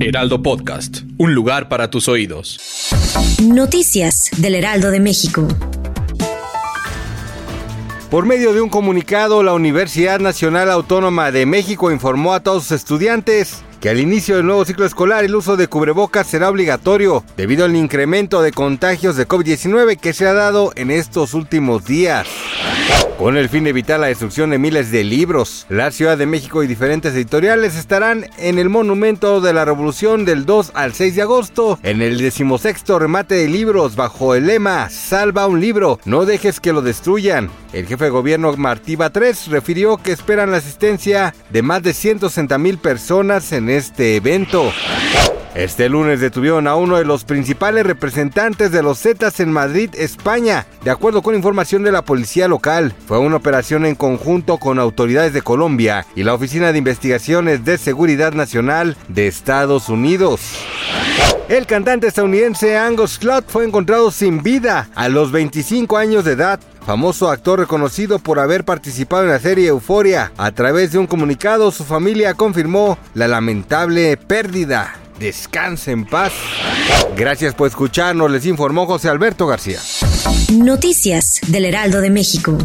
Heraldo Podcast. Un lugar para tus oídos. Noticias del Heraldo de México. Por medio de un comunicado, la Universidad Nacional Autónoma de México informó a todos sus estudiantes que al inicio del nuevo ciclo escolar el uso de cubrebocas será obligatorio debido al incremento de contagios de COVID-19 que se ha dado en estos últimos días. Con el fin de evitar la destrucción de miles de libros, la Ciudad de México y diferentes editoriales estarán en el Monumento de la Revolución del 2 al 6 de agosto, en el decimosexto remate de libros bajo el lema Salva un libro, no dejes que lo destruyan. El jefe de gobierno Martí Batres refirió que esperan la asistencia de más de 160 mil personas en este evento. Este lunes detuvieron a uno de los principales representantes de los Zetas en Madrid, España. De acuerdo con información de la policía local, fue una operación en conjunto con autoridades de Colombia y la Oficina de Investigaciones de Seguridad Nacional de Estados Unidos. El cantante estadounidense Angus Cloud fue encontrado sin vida a los 25 años de edad famoso actor reconocido por haber participado en la serie Euforia. A través de un comunicado, su familia confirmó la lamentable pérdida. Descanse en paz. Gracias por escucharnos, les informó José Alberto García. Noticias del Heraldo de México.